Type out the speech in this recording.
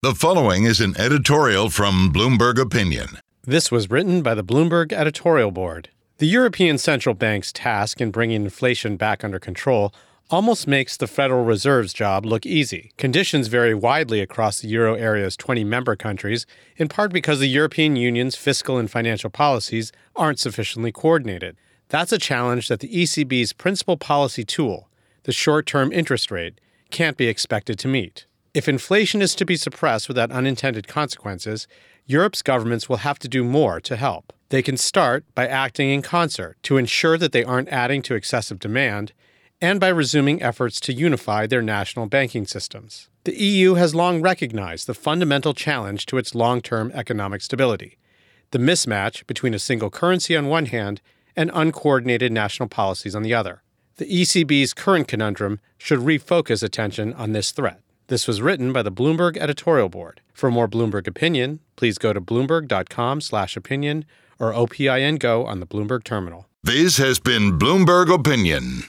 The following is an editorial from Bloomberg Opinion. This was written by the Bloomberg editorial board. The European Central Bank's task in bringing inflation back under control almost makes the Federal Reserve's job look easy. Conditions vary widely across the euro area's 20 member countries, in part because the European Union's fiscal and financial policies aren't sufficiently coordinated. That's a challenge that the ECB's principal policy tool, the short term interest rate, can't be expected to meet. If inflation is to be suppressed without unintended consequences, Europe's governments will have to do more to help. They can start by acting in concert to ensure that they aren't adding to excessive demand and by resuming efforts to unify their national banking systems. The EU has long recognized the fundamental challenge to its long term economic stability the mismatch between a single currency on one hand and uncoordinated national policies on the other. The ECB's current conundrum should refocus attention on this threat. This was written by the Bloomberg editorial board. For more Bloomberg opinion, please go to bloomberg.com/opinion or OPIN Go on the Bloomberg terminal. This has been Bloomberg Opinion.